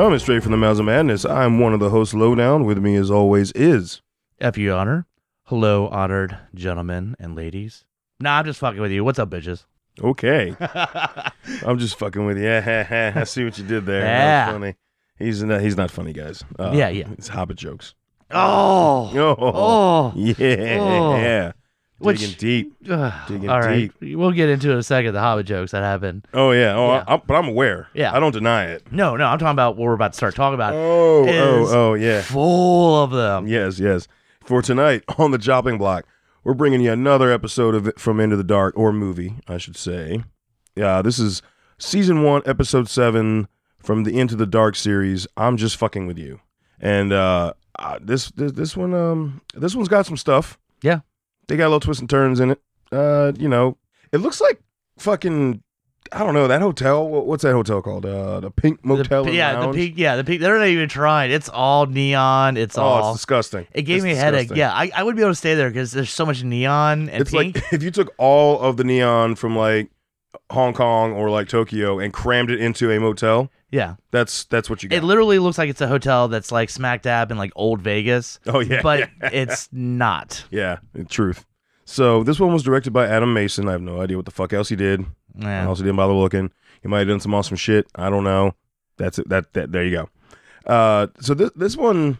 Coming straight from the Mouths of Madness, I'm one of the hosts, Lowdown. With me, as always, is. F you honor. Hello, honored gentlemen and ladies. Nah, I'm just fucking with you. What's up, bitches? Okay. I'm just fucking with you. Yeah, I see what you did there. Yeah. That's funny. He's not, he's not funny, guys. Uh, Yeah, yeah. It's Hobbit jokes. oh, Oh, oh. yeah. Which- Digging deep. Ugh, Digging All right, we'll get into it in a second. The Hobbit jokes that happened. Oh, yeah. Oh, Yeah. I, am but I'm aware. Yeah. I don't deny it. No, no, I'm talking about what we're about to start talking about. Oh, oh, oh, yeah. Full of them. Yes, yes. For tonight on the chopping block, we're bringing you another episode of From Into the Dark, or movie, I should say. Yeah, this is season one, episode seven from the Into the Dark series. I'm just fucking with you, and uh, uh this, this this one um this one's got some stuff. Yeah. They got a little twists and turns in it. Uh, you know, it looks like fucking. I don't know that hotel. What's that hotel called? Uh, the Pink Motel. and yeah, Lounge? the pink. Yeah, the pink. They're not even trying. It's all neon. It's Oh, all. it's disgusting. it gave It's me a headache. Yeah, I, I would be able to stay there because there's so much neon and it's pink. like if you took all of the neon from like Hong Kong or like Tokyo and crammed it into a motel, yeah, that's that's what you get. it literally looks like it's a hotel that's like smack dab in like old Vegas. oh yeah, but yeah. it's not. yeah, truth. So this one was directed by Adam Mason. I have no idea what the fuck else he did. I also didn't bother looking. He might have done some awesome shit. I don't know. That's it. That that there you go. Uh, so this this one.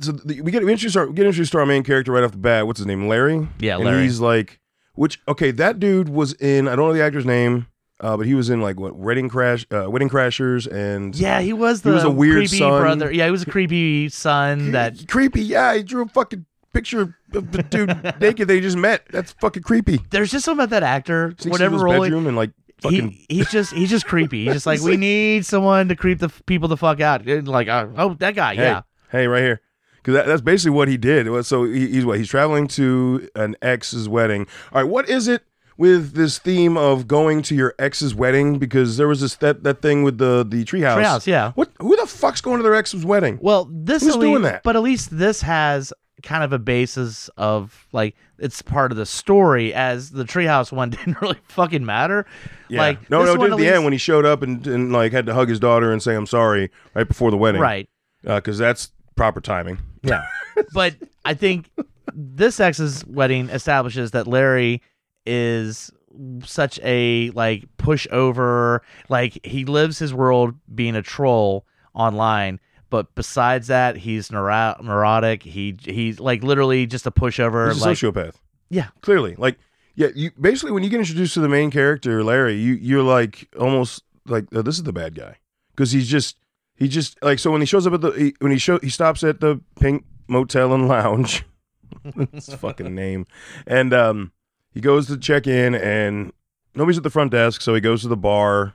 So the, we get we introduced our we get introduced to our main character right off the bat. What's his name? Larry. Yeah, and Larry. he's like, which okay, that dude was in. I don't know the actor's name, uh, but he was in like what Wedding Crash, uh, Wedding Crashers, and Yeah, he was He the was a weird creepy son. brother. Yeah, he was a creepy son that creepy. Yeah, he drew a fucking picture of the dude naked they just met. That's fucking creepy. there's just something about that actor. Sneaks whatever role he, bedroom and like fucking. he he's just he's just creepy. He's just like we need someone to creep the f- people the fuck out. And Like uh, oh that guy, hey, yeah. hey, right here. Because that, that's basically what he did. Was- So he, he's what he's traveling to an ex's wedding. All right, what is it with this theme of going to your ex's wedding? Because there was this that, that thing with the the treehouse. Treehouse, yeah. What? Who the fuck's going to their ex's wedding? Well, this Who's at doing that? But at least this has kind of a basis of like it's part of the story. As the treehouse one didn't really fucking matter. Yeah. Like no, no, did at the least- end when he showed up and, and like had to hug his daughter and say I'm sorry right before the wedding, right. Uh, because that's proper timing. Yeah. but I think this ex's wedding establishes that Larry is such a like pushover, like he lives his world being a troll online. But besides that, he's neuro- neurotic. He he's like literally just a pushover. He's a like sociopath. Yeah. clearly. Like, yeah, you basically when you get introduced to the main character, Larry, you you're like almost like oh, this is the bad guy because he's just he just like so when he shows up at the he, when he show he stops at the Pink Motel and Lounge, his fucking name, and um he goes to check in and nobody's at the front desk, so he goes to the bar.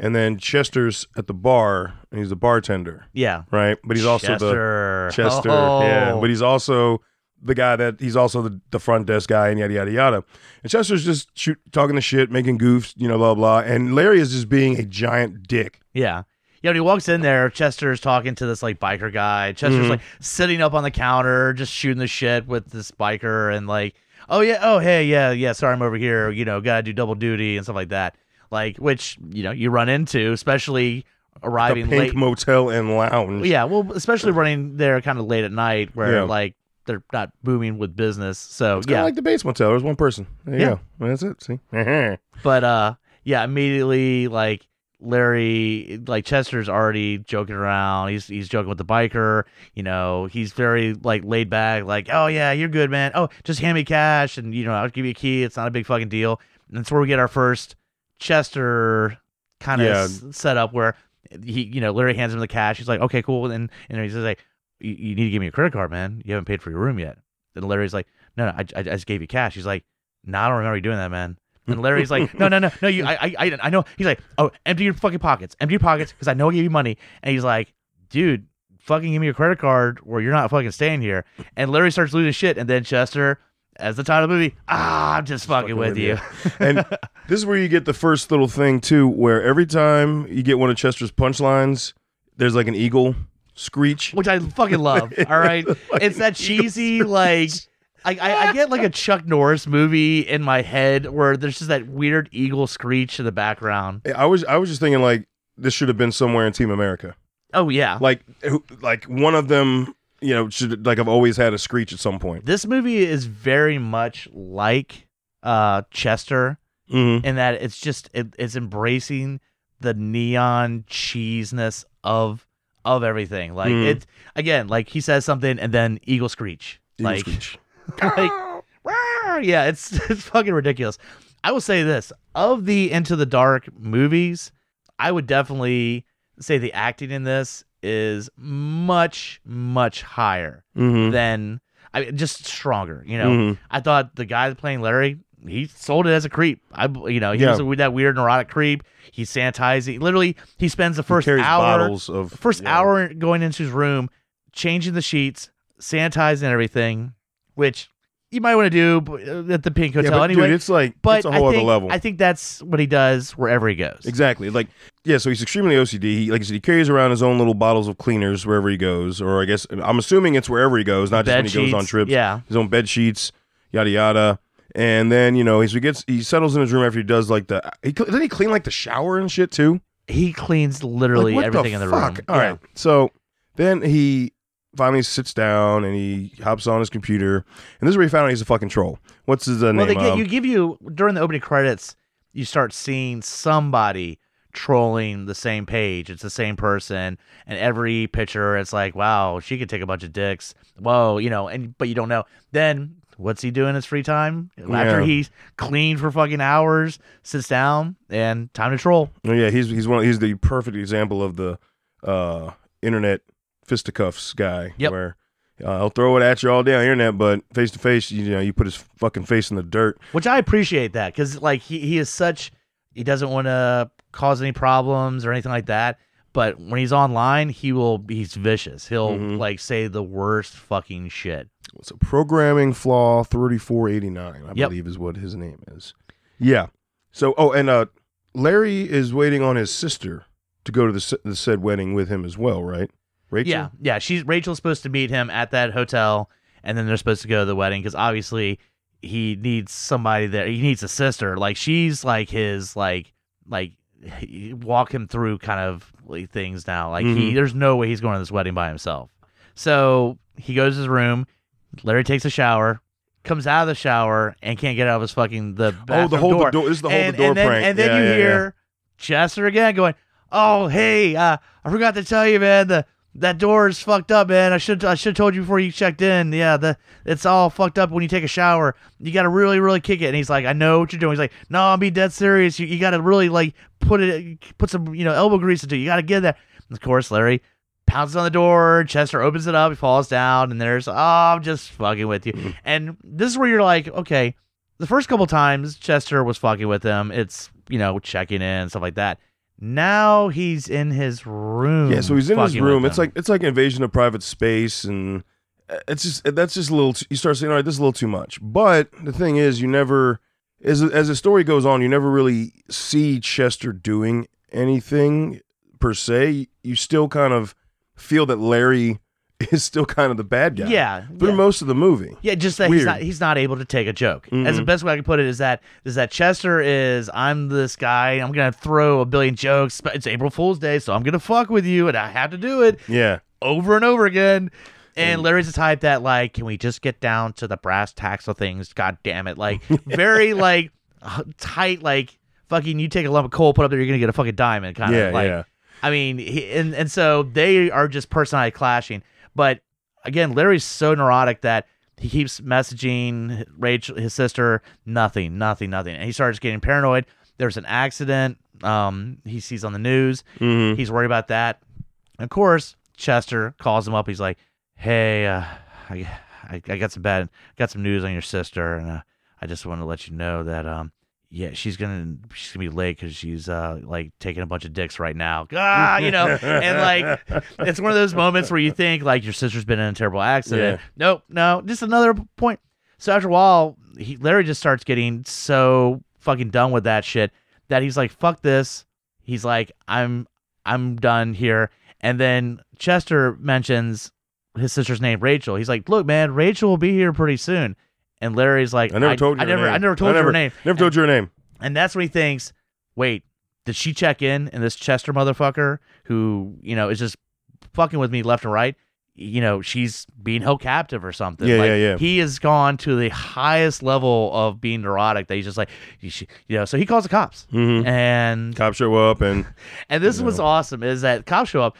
And then Chester's at the bar, and he's the bartender, yeah. right? But he's also the Chester. Chester. Oh. Yeah, but he's also the guy that he's also the, the front desk guy and yada yada yada. And Chester's just shoot, talking the shit, making goofs, you know, blah blah. And Larry is just being a giant dick. Yeah. Yeah, when he walks in there, Chester's talking to this like biker guy. Chester's Mhm. like sitting up on the counter, just shooting the shit with this biker and like, oh yeah, oh hey, yeah, yeah, sorry I'm over here, you know, gotta do double duty and stuff like that. Like, which, you know, you run into, especially The arriving Pink late. Motel and Lounge. yeah, well, especially running there kind of late at night where Yeah. like they're not booming with business. So It's kind of yeah. like the base motel. There's one person. There you Yeah. That's it. See. But uh yeah, immediately like Larry like Chester's already joking around. He's he's joking with the biker, you know, he's very like laid back, like, Oh yeah, you're good, man. Oh, just hand me cash and you know, I'll give you a key. It's not a big fucking deal. And that's where we get our first Chester kind of Yeah. s- setup where he you know, Larry hands him the cash. He's like, Okay, cool. And and he's like, you, need to give me a credit card, man. You haven't paid for your room yet. And Larry's like, No, no, I, I, I just gave you cash. He's like, No, I don't remember you doing that, man. And Larry's like, no, no, no, no. You, I, I, I- I know. He's like, oh, empty your fucking pockets, empty your pockets, because I know I gave you money. And he's like, dude, fucking give me your credit card, or you're not fucking staying here. And Larry starts losing shit, and then Chester, as the title of the movie, ah, I'm just fucking, with, you. and this is where you get the first little thing too, where every time you get one of Chester's punchlines, there's like an eagle screech. which I fucking love. All right, it's that cheesy like. I, I, I get like a Chuck Norris movie in my head where there's just that weird eagle screech in the background. I was I was just thinking like this should have been somewhere in Team America. Oh yeah, Like who- like one of them, you know, should like I've always had a screech at some point. this movie is very much like uh Chester Mm-hmm. in that it's just it, it's embracing the neon cheesiness of of everything. Like Mhm. it again, like he says something and then eagle screech. like screech. like, yeah, it's it's fucking ridiculous. I will say this: of the Into the Dark movies, I would definitely say the acting in this is much much higher Mm-hmm. than I mean, just stronger. You know, Mhm. I thought the guy playing Larry. He sold it as a creep. I, you know, he Yeah. was with that weird neurotic creep. He's sanitizing. Literally, he spends the first hour, bottles of first yeah. hour going into his room, changing the sheets, sanitizing everything, which you might want to do uh, at the Pink Yeah, Hotel but anyway. dude, it's like but it's a I whole think, other level. I think that's what he does wherever he goes. Exactly. Like, yeah, so he's extremely OCD. He, like I said, he carries around his own little bottles of cleaners wherever he goes, or I guess I'm assuming it's wherever he goes, not just Bed when he goes on trips. Yeah. His own bed sheets, yada yada. And then you know, he gets, he settles in his room after he does like the. He, doesn't he clean like the shower and shit too? He cleans literally Like, everything in the fuck? room. All Yeah. right. So then he finally sits down and he hops on his computer, and this is where he found out he's a fucking troll. What's his uh, Well, they name? get, Um, you give you during the opening credits, you start seeing somebody trolling the same page. It's the same person, and every picture, it's like, wow, she could take a bunch of dicks. Whoa, you know, and but you don't know. Then what's he doing in his free time after Yeah. he's cleaned for fucking hours? Sits down and time to troll. Oh, yeah, he's he's one. He's the perfect example of the uh, internet fisticuffs guy. Yep. Where uh, he'll throw it at you all day on the internet, but face to face, you know, you put his fucking face in the dirt. which I appreciate that because like he, he is such he doesn't want to cause any problems or anything like that. But when he's online, he will he's vicious. He'll Mhm. like say the worst fucking shit. It's a programming flaw thirty four eighty nine. I Yep. believe is what his name is. Yeah. So oh, and uh, Larry is waiting on his sister to go to the, the said wedding with him as well, right? Rachel. Yeah, yeah. She's Rachel's supposed to meet him at that hotel, and then they're supposed to go to the wedding because obviously he needs somebody there. He needs a sister. Like she's like his like like walk him through kind of like, things now. Like he, Mhm. there's no way he's going to this wedding by himself. So he goes to his room. Larry takes a shower, comes out of the shower, and can't get out of his fucking the Oh, the whole door. door. This is the whole and, the door and then, prank. And then Yeah, you yeah, hear Chester again going, "Oh, hey, uh, I forgot to tell you, man. The that door is fucked up, man. I should I should have told you before you checked in. Yeah, the it's all fucked up when you take a shower. You got to really really kick it." And he's like, "I know what you're doing." He's like, "No, I'm being dead serious. You, you got to really like put it put some you know elbow grease into it. You got to get that." And of course, Larry pounces on the door. Chester opens it up. He falls down, and there's, "Oh, I'm just fucking with you." Mhm. And this is where you're like, okay. The first couple times Chester was fucking with him, it's you know checking in stuff like that. Now he's in his room. Yeah, so he's in his room. It's like it's like invasion of private space, and uh, it's just that's just a little. T- you start saying, all right, this is a little too much. But the thing is, you never, as as the story goes on, you never really see Chester doing anything per se. You still kind of feel that Larry is still kind of the bad guy. yeah, through yeah. most of the movie. Yeah, just that he's not he's not able to take a joke. As the best way I can put it is that is that Chester is I'm this guy. I'm gonna throw a billion jokes, it's April Fool's Day, so I'm gonna fuck with you, and I have to do it Yeah, over and over again. And Larry's the type that like, can we just get down to the brass tacks of things? God damn it! Like very like tight, like fucking. You take a lump of coal, put up there, you're gonna get a fucking diamond. Kind yeah, of like. yeah. I mean, he, and and so they are just personality clashing. But again, Larry's so neurotic that he keeps messaging Rachel, his sister, nothing, nothing, nothing, and he starts getting paranoid. There's an accident. Um, he sees on the news. Mhm. He's worried about that. And of course, Chester calls him up. He's like, "Hey, uh, I, I, I got some bad, got some news on your sister, and uh, I just want to let you know that um, yeah, she's gonna she's gonna be late because she's uh like taking a bunch of dicks right now. Ah, you know, and like it's one of those moments where you think like your sister's been in a terrible accident. Yeah. Nope, no, just another point. So after a while, he, Larry just starts getting so fucking done with that shit that he's like, "Fuck this." He's like, "I'm I'm done here." And then Chester mentions his sister's name, Rachel. He's like, "Look, man, Rachel will be here pretty soon." And Larry's like, I never told you I her never, name. I never told I you her name." Never told you her name. And that's when he thinks, wait, did she check in? And this Chester motherfucker who, you know, is just fucking with me left and right, you know, she's being held captive or something. Yeah, Like, yeah, yeah. He has gone to the highest level of being neurotic that he's just like, you, you know, so he calls the cops. hmm And Cops show up and and this was awesome is that cops show up.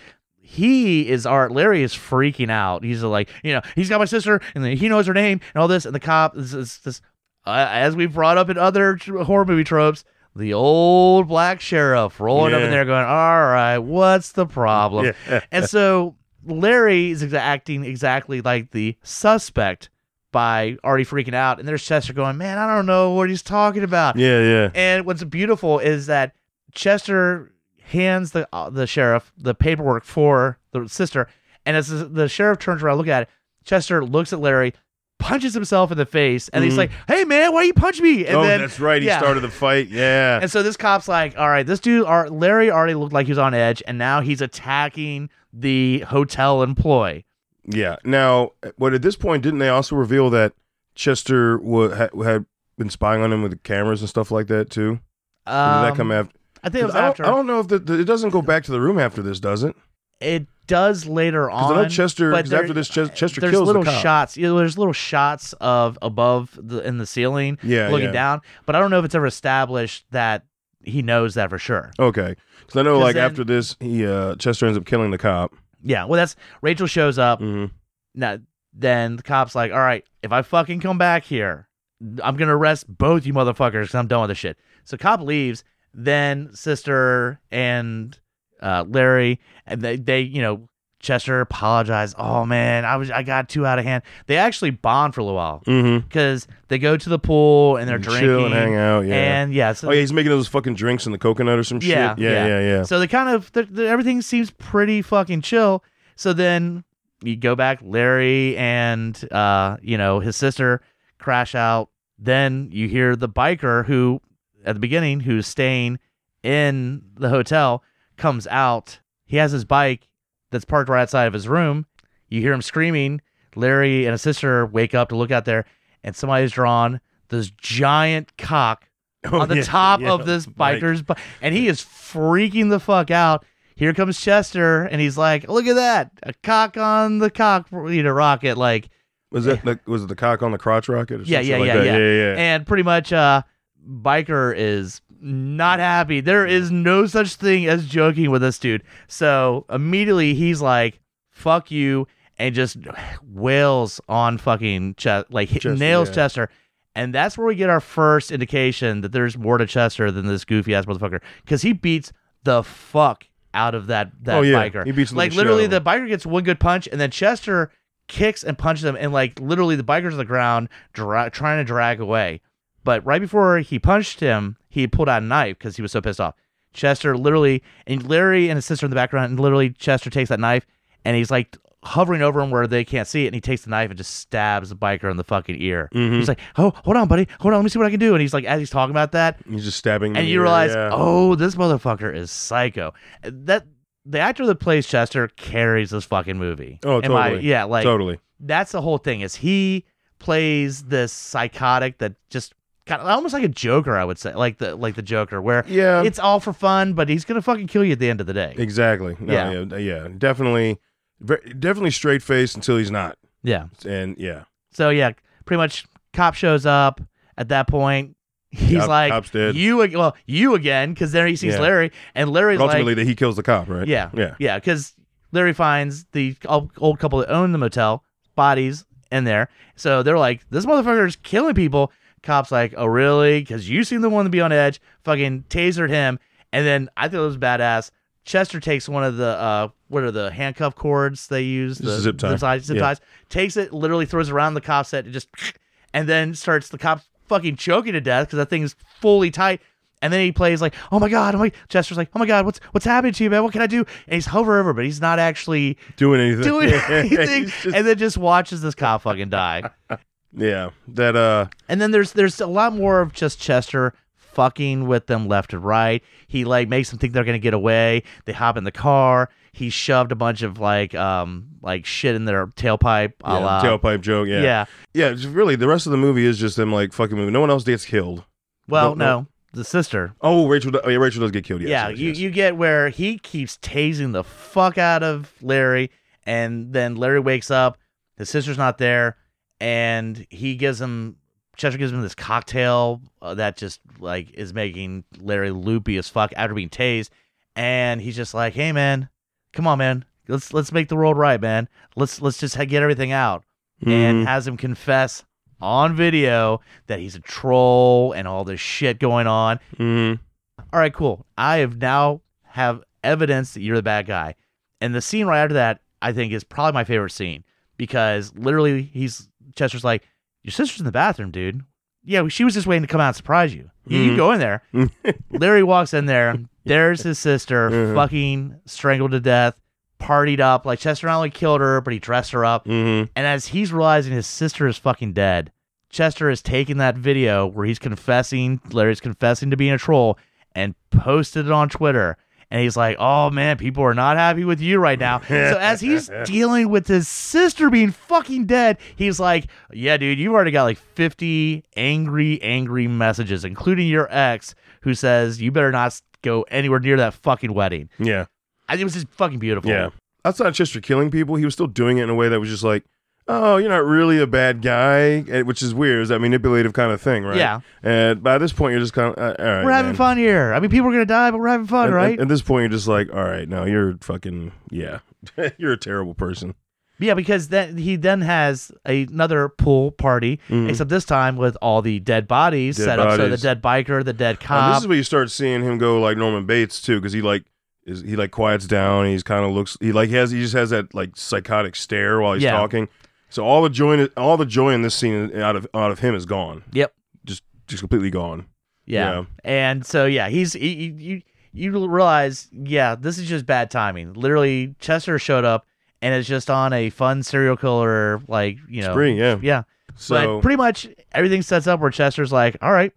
He is art. Larry is freaking out. He's like, you know, he's got my sister, and then he knows her name and all this. And the cop is this, this uh, as we've brought up in other horror movie tropes, the old black sheriff rolling up in there, going, "All right, what's the problem?" yeah. and so Larry is acting exactly like the suspect by already freaking out, and there's Chester going, "Man, I don't know what he's talking about." yeah, yeah. And what's beautiful is that Chester hands the uh, the sheriff the paperwork for the sister, and as the, sheriff turns around, look at it. Chester looks at Larry, punches himself in the face, and he's Mhm. like, "Hey man, why you punch me?" And oh, then that's right. He yeah. started the fight. Yeah. and so this cop's like, "All right, this dude, are, Larry already looked like he was on edge, and now he's attacking the hotel employee." Yeah. Now, but at this point, didn't they also reveal that Chester wa- had, had been spying on him with the cameras and stuff like that too? Um, did that come after? I think it was I don't, after. I don't know if the, the- it doesn't go back to the room after this, does it? it does later on. I know Chester. but Because there- after this, Ches- Chester there's kills little the cop. shots. You know, there's little shots of above the in the ceiling Yeah, looking yeah. down, but I don't know if it's ever established that he knows that for sure. Okay. Because I know like then- after this, he uh Chester ends up killing the cop. Yeah, well, that's Rachel shows up. hmm Now, then the cop's like, "All right, if I fucking come back here, I'm gonna arrest both you motherfuckers. Cause I'm done with this shit." So cop leaves. Then sister and uh, Larry and they, they, you know, Chester apologized. Oh man, I was I got too out of hand. They actually bond for a little while because they go to the pool and they're drinking Chill and hang out. Yeah. and yeah, so oh yeah, he's making those fucking drinks in the coconut or some Yeah, shit. Yeah, yeah. yeah, yeah. So they kind of they they- everything seems pretty fucking chill. So then you go back, Larry and uh, you know his sister crash out. Then you hear the biker who, at the beginning, who's staying in the hotel, comes out. He has his bike that's parked right outside of his room. You hear him screaming. Larry and his sister wake up to look out there, and somebody's drawn this giant cock Oh, on the yeah, top yeah. of this biker's bike, and he is freaking the fuck out. Here comes Chester, and he's like, "Look at that, a cock on the cock, you know, rocket." Like, Was that like was it the cock on the crotch rocket? Or Yeah, yeah, like yeah, that? yeah. yeah, yeah. and pretty much, uh, biker is not happy. There is no such thing as joking with this dude. So immediately he's like, "Fuck you," and just wails on fucking Chester, like Chester, nails yeah. Chester. And that's where we get our first indication that there's more to Chester than this goofy ass motherfucker. Because he beats the fuck out of that that oh yeah, biker. he beats like literally, out the biker gets one good punch, and then Chester kicks and punches him, and like literally, the biker's on the ground dra- trying to drag away. But right before he punched him, he pulled out a knife because he was so pissed off. Chester literally, and Larry and his sister in the background, and literally Chester takes that knife and he's like hovering over him where they can't see it, and he takes the knife and just stabs the biker in the fucking ear. Mhm. He's like, "Oh, hold on, buddy, hold on, let me see what I can do." And he's like, as he's talking about that, He's just stabbing. and you ear, realize, yeah. oh, this motherfucker is psycho. That the actor that plays Chester carries this fucking movie. Oh, Am I- totally. yeah, like totally. that's the whole thing. Is he plays this psychotic that just kind of almost like a Joker, I would say, like the like the Joker, where Yeah, it's all for fun, but he's gonna fucking kill you at the end of the day. exactly. No, Yeah. yeah, yeah, definitely, definitely straight faced until he's not, Yeah. and yeah, So yeah, pretty much, cop shows up at that point. He's Cop- like, you well, you again, because there he sees Yeah. Larry, and Larry's But like, ultimately that he kills the cop, right? Yeah. yeah, Yeah, because Larry finds the old old couple that own the motel bodies in there. So they're like, this motherfucker is killing people. Cop's like, oh, really? Because you seem the one to be on edge. Fucking tasered him. And then I thought it was badass. Chester takes one of the, uh, what are the handcuff cords they use? The Zip tie. Zip Yeah. ties. Takes it, literally throws it around the cop's head, and just, and then starts, the cop fucking choking to death because that thing's fully tight. And then he plays like, "Oh my god!" Oh my Chester's like, "Oh my god, what's what's happening to you, man? What can I do?" And he's hover over, but he's not actually doing anything. doing anything. Just- and then just watches this cop fucking die. Yeah, that uh, And then there's there's a lot more of just Chester fucking with them left and right. He like makes them think they're gonna get away. They hop in the car. He shoved a bunch of like um like shit in their tailpipe. a yeah, la- tailpipe joke. Yeah, yeah. yeah. really, the rest of the movie is just them like fucking moving. No one else gets killed. Well, No, no, no. the sister. Oh, Rachel. do- Oh, yeah, Rachel does get killed. Yes, yeah, yes, you yes. you get where he keeps tasing the fuck out of Larry, and then Larry wakes up. His sister's not there, and he gives him Chester gives him this cocktail uh, that just like is making Larry loopy as fuck after being tased, and he's just like, "Hey man, come on man, let's let's make the world right, man. Let's let's just get everything out." and Mhm. has him confess on video that he's a troll and all this shit going on. Mhm. All right, cool. I have now have evidence that you're the bad guy. And the scene right after that, I think, is probably my favorite scene because literally he's Chester's like, Your sister's in the bathroom, dude. Yeah, she was just waiting to come out and surprise you. You, you Mhm. go in there. Larry walks in there. There's his sister, Mhm. fucking strangled to death, partied up. Like Chester not only killed her, but he dressed her up. Mhm. And as he's realizing his sister is fucking dead, Chester is taking that video where he's confessing, Larry's confessing to being a troll, and posted it on Twitter. And he's like, oh man, people are not happy with you right now. so as he's dealing with his sister being fucking dead, he's like, yeah, dude, you've already got like 50 angry, angry messages, including your ex, who says you better not go anywhere near that fucking wedding. Yeah. I think it was just fucking beautiful. Yeah. that's not just for killing people, he was still doing it in a way that was just like, oh, you're not really a bad guy, eh, which is weird. Is that manipulative kind of thing, right? Yeah. And by this point, you're just kind of, uh, all right. We're having man. fun here. I mean, people are gonna die, but we're having fun, And- right? and- At this point, you're just like, all right, no, you're fucking, yeah. you're a terrible person. Yeah, because then he then has another pool party, Mhm. except this time with all the dead bodies Dead set up. So the bodies. dead biker, the dead And cop. this is where you start seeing him go like Norman Bates too, because he like is he like quiets down. He's kind of looks he like he has he just has that like psychotic stare while he's Yeah. talking. So all the joy in, all the joy in this scene out of out of him is gone. Yep. Just just completely gone. yeah. yeah. and so yeah, he's he, you you realize yeah, this is just bad timing. Literally, Chester showed up and is just on a fun serial killer like you know Spring, yeah. yeah. So but pretty much everything sets up where Chester's like, all right,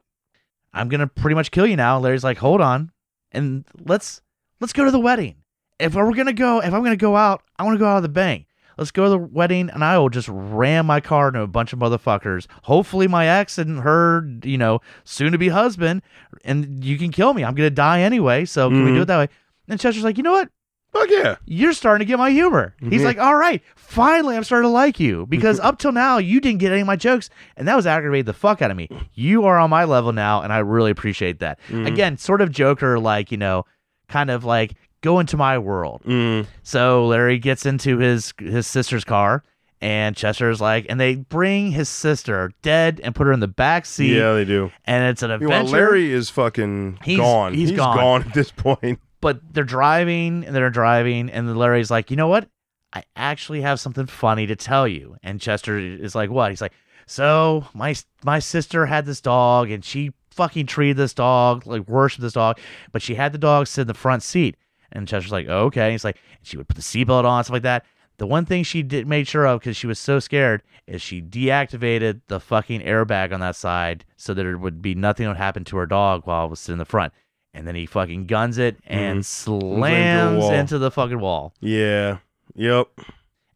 I'm gonna pretty much kill you now. Larry's like, hold on, and let's let's go to the wedding. If we're gonna go, if I'm gonna go out, I want to go out of the bank. Let's go to the wedding, and I will just ram my car into a bunch of motherfuckers. Hopefully, my ex and her, you know, soon to be husband, and you can kill me. I'm gonna die anyway. So can we do Mhm. it that way? And Chester's like, you know what? fuck yeah. you're starting to get my humor. He's Mhm. like, all right, finally, I'm starting to like you because up till now, you didn't get any of my jokes, and that was aggravated the fuck out of me. You are on my level now, and I really appreciate that. Mhm. Again, sort of Joker, like, you know, kind of like go into my world. Mm. So Larry gets into his his sister's car. And Chester's like, and they bring his sister dead and put her in the back seat, Yeah, they do. and it's an Meanwhile, adventure. Larry is fucking He's- gone. he's gone. at this point. but they're driving and they're driving and Larry's like, you know what? I actually have something funny to tell you. And Chester is like, what? He's like, so my my sister had this dog and she fucking treated this dog like worshipped this dog, but she had the dog sit in the front seat. And Chester's like, oh, okay. he's like, she would put the seatbelt on, stuff like that. The one thing she did made sure of because she was so scared is she deactivated the fucking airbag on that side so that there would be nothing would happen to her dog while it was sitting in the front. And then he fucking guns it and Mhm. slams wall. into the fucking wall. Yeah. Yep.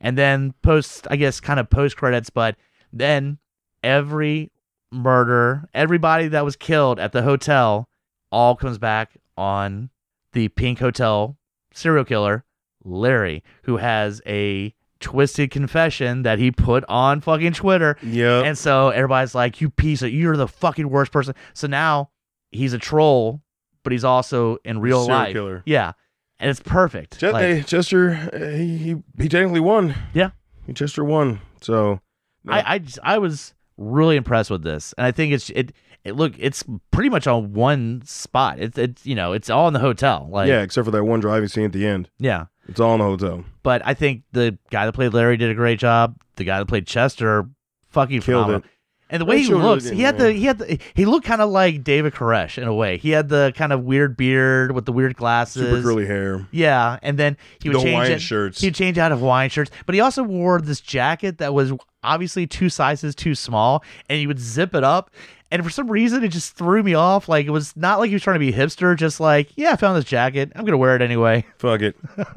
And then post, I guess, kind of post credits, but then every murder, everybody that was killed at the hotel, all comes back on the Pink Hotel serial killer, Larry, who has a twisted confession that he put on fucking Twitter. Yep. And so everybody's like, "You piece of, you're the fucking worst person." So now he's a troll, but he's also in real Serial life. killer. Yeah, and it's perfect. Ch- Like- hey, Chester, uh, he, he he technically won. Yeah. He Chester won. So I I, just, I was really impressed with this, and I think it's it. It look, it's pretty much on one spot. It's it's you know it's all in the hotel. Like yeah, except for that one driving scene at the end. yeah. It's all in the hotel. But I think the guy that played Larry did a great job. The guy that played Chester fucking Killed phenomenal. And the way he looks, he had the he had the he looked kind of like David Koresh in a way. He had the kind of weird beard with the weird glasses. Super curly hair. Yeah, and then he would The change Hawaiian shirts. He'd change out of Hawaiian shirts, but he also wore this jacket that was obviously two sizes too small, and he would zip it up. And for some reason, it just threw me off. Like it was not like he was trying to be hipster, just like yeah, I found this jacket, I'm gonna wear it anyway. Fuck it.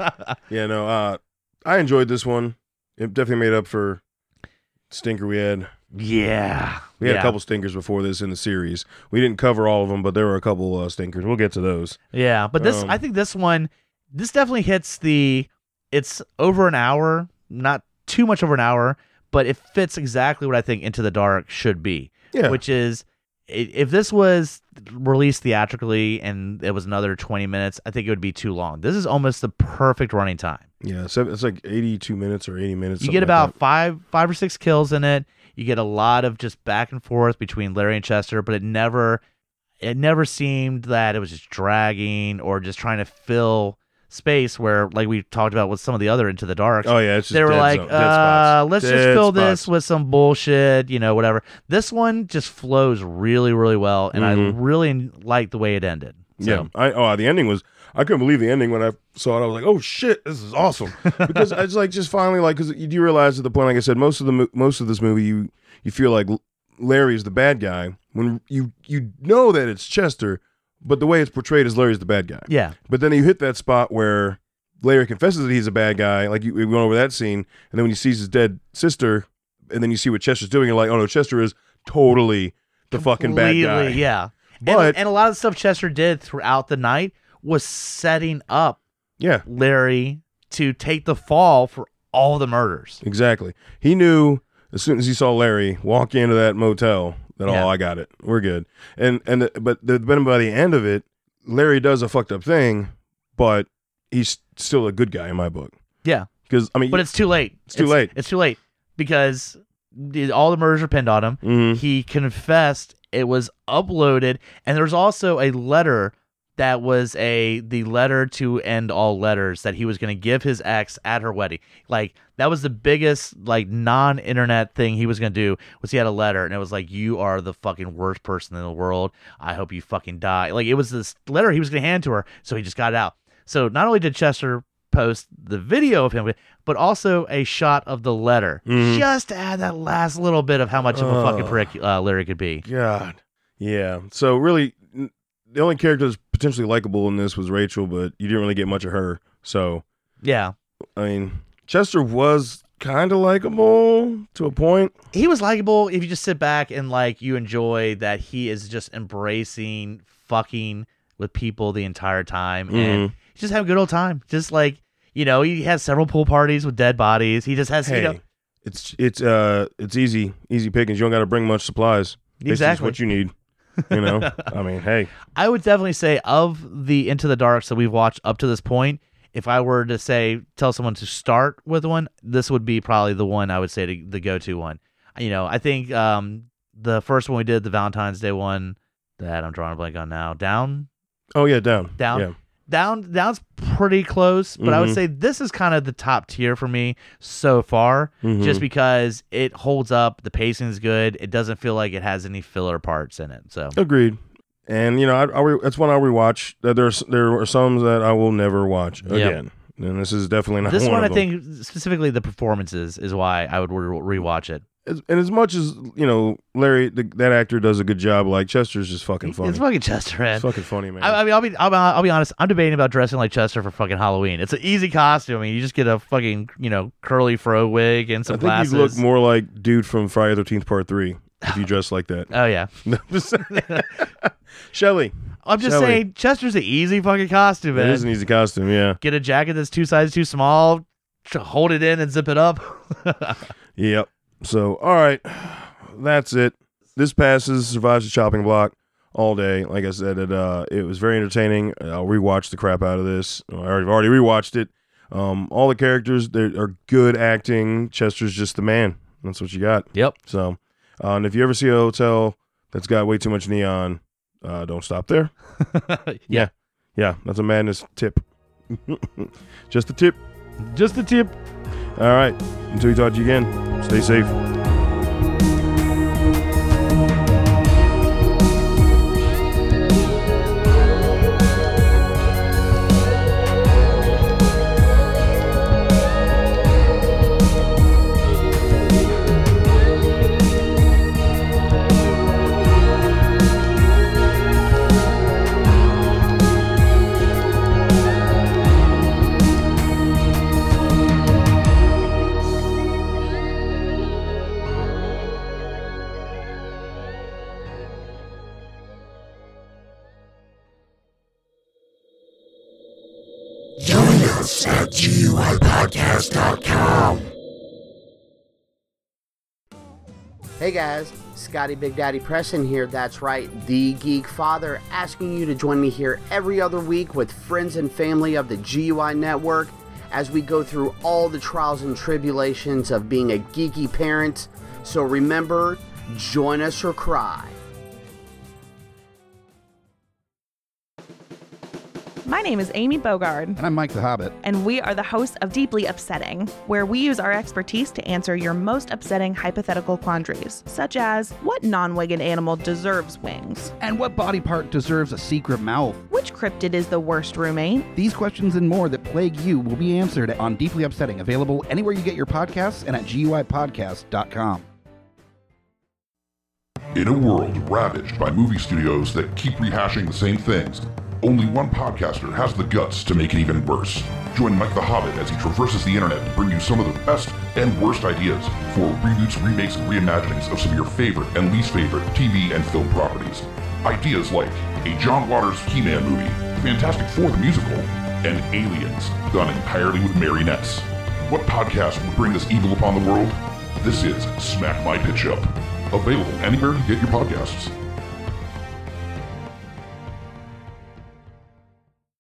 yeah, no. Uh, I enjoyed this one. It definitely made up for stinker we had. Yeah, We had yeah. a couple stinkers before this in the series. We didn't cover all of them, but there were a couple uh, stinkers. We'll get to those. Yeah, but this Um, I think this one this definitely hits the it's over an hour, not too much over an hour, but it fits exactly what I think Into the Dark should be, Yeah. which is if this was released theatrically and it was another 20 minutes, I think it would be too long. This is almost the perfect running time. yeah, seven, it's like 82 minutes or 80 minutes. You get about that. 5 5 or 6 kills in it. You get a lot of just back and forth between Larry and Chester, but it never it never seemed that it was just dragging or just trying to fill space where like we talked about with some of the other into the dark Oh, yeah. It's just they were like zone- uh let's just Dead fill this with some bullshit you know whatever this one just flows really really well and Mhm. i really like the way it ended so, Yeah. I, oh, the ending was. I couldn't believe the ending when I saw it. I was like, "Oh shit, this is awesome!" Because it's like just finally like because you do realize at the point, like I said, most of the mo- most of this movie, you you feel like L- Larry's the bad guy when you you know that it's Chester, but the way it's portrayed is Larry's the bad guy. yeah But then you hit that spot where Larry confesses that he's a bad guy. Like you, we went over that scene, and then when he sees his dead sister, and then you see what Chester's doing, you're like, "Oh no, Chester is totally the fucking bad guy." Completely, yeah But- and, and a lot of the stuff chester did throughout the night was setting up Yeah, larry to take the fall for all the murders exactly. He knew as soon as he saw Larry walk into that motel that Yeah. oh, I got it, we're good. And and the, but the, then by the end of it, Larry does a fucked up thing, but he's still a good guy in my book. yeah Because I mean, but it's too late It's too late. it's too late because all the murders are pinned on him Mhm. he confessed it was uploaded and there's also a letter that was a the letter to end all letters that he was going to give his ex at her wedding like that was the biggest like non-internet thing he was going to do was he had a letter and it was like you are the fucking worst person in the world i hope you fucking die like it was this letter he was going to hand to her so he just got it out so not only did chester post the video of him but also a shot of the letter Mhm. just to add that last little bit of how much of a fucking prick uh, Larry could be. God. Yeah. So really, the only character that's potentially likable in this was Rachel, but you didn't really get much of her. So Yeah. I mean, Chester was kind of likable to a point. He was likable if you just sit back and like you enjoy that he is just embracing fucking with people the entire time and Mhm. he's just having a good old time. Just like, you know, he has several pool parties with dead bodies. He just has, Hey, you know, it's it's uh it's easy easy pickings. You don't got to bring much supplies. This is exactly. what you need. You know. I mean, hey. I would definitely say of the Into the Darks that we've watched up to this point, if I were to say tell someone to start with one, this would be probably the one I would say to, the go to one. You know, I think um, the first one we did, the Valentine's Day one, that I'm drawing a blank on now, down, Oh yeah, down. Down? Yeah. down, down's pretty close, but I would Mhm. say this is kind of the top tier for me so far, Mhm. just because it holds up, the pacing is good, it doesn't feel like it has any filler parts in it. So Agreed. And you know, I, I re- that's one I'll rewatch. Uh, There's there are some that I will never watch again, and this is definitely not this one, one, I think specifically the performances is why I would re- rewatch it. As, and as much as you know, Larry, the, that actor does a good job. Like Chester's just fucking funny. It's fucking Chester, man. It's fucking funny, man. I, I mean, I'll be, I'll be, I'll be honest. I'm debating about dressing like Chester for fucking Halloween. It's an easy costume. I mean, you just get a fucking, you know, curly fro wig and I some think glasses. you look more like dude from Friday the Thirteenth Part Three if you dress like that. oh yeah, No, I'm just saying. Shelly, I'm just Shall we? saying, Chester's an easy fucking costume, it is an easy costume. Yeah, Get a jacket that's two sizes too small, hold it in and zip it up. yep. So, all right, that's it. This passes survives the chopping block all day. Like I said, it uh, it was very entertaining. I'll rewatch the crap out of this. I already I've already rewatched it. Um, all the characters they are good acting. Chester's just the man. That's what you got. yep. So, uh, and if you ever see a hotel that's got way too much neon, uh, don't stop there. yeah. Yeah, that's a madness tip. Just a tip. Just a tip. All right. Until we talk to you again, stay safe. GUIPodcast.com. Hey guys, Scotty Big Daddy Preston here. That's right, the Geek Father, asking you to join me here every other week with friends and family of the GUI Network as we go through all the trials and tribulations of being a geeky parent. So remember, join us or cry. My name is Amy Bogard, And I'm Mike the Hobbit. and we are the hosts of Deeply Upsetting, where we use our expertise to answer your most upsetting hypothetical quandaries, such as what non winged animal deserves wings? And what body part deserves a secret mouth? Which cryptid is the worst roommate? These questions and more that plague you will be answered on Deeply Upsetting, available anywhere you get your podcasts and at GUIPodcast.com. In a world ravaged by movie studios that keep rehashing the same things, only one podcaster has the guts to make it even worse. Join Mike the Hobbit as he traverses the internet to bring you some of the best and worst ideas for reboots, remakes, and reimaginings of some of your favorite and least favorite TV and film properties. Ideas like a John Waters He-Man movie, Fantastic Four the musical, and Aliens, done entirely with marionettes. What podcast would bring this evil upon the world? This is Smack My Pitch Up. Available anywhere you get your podcasts.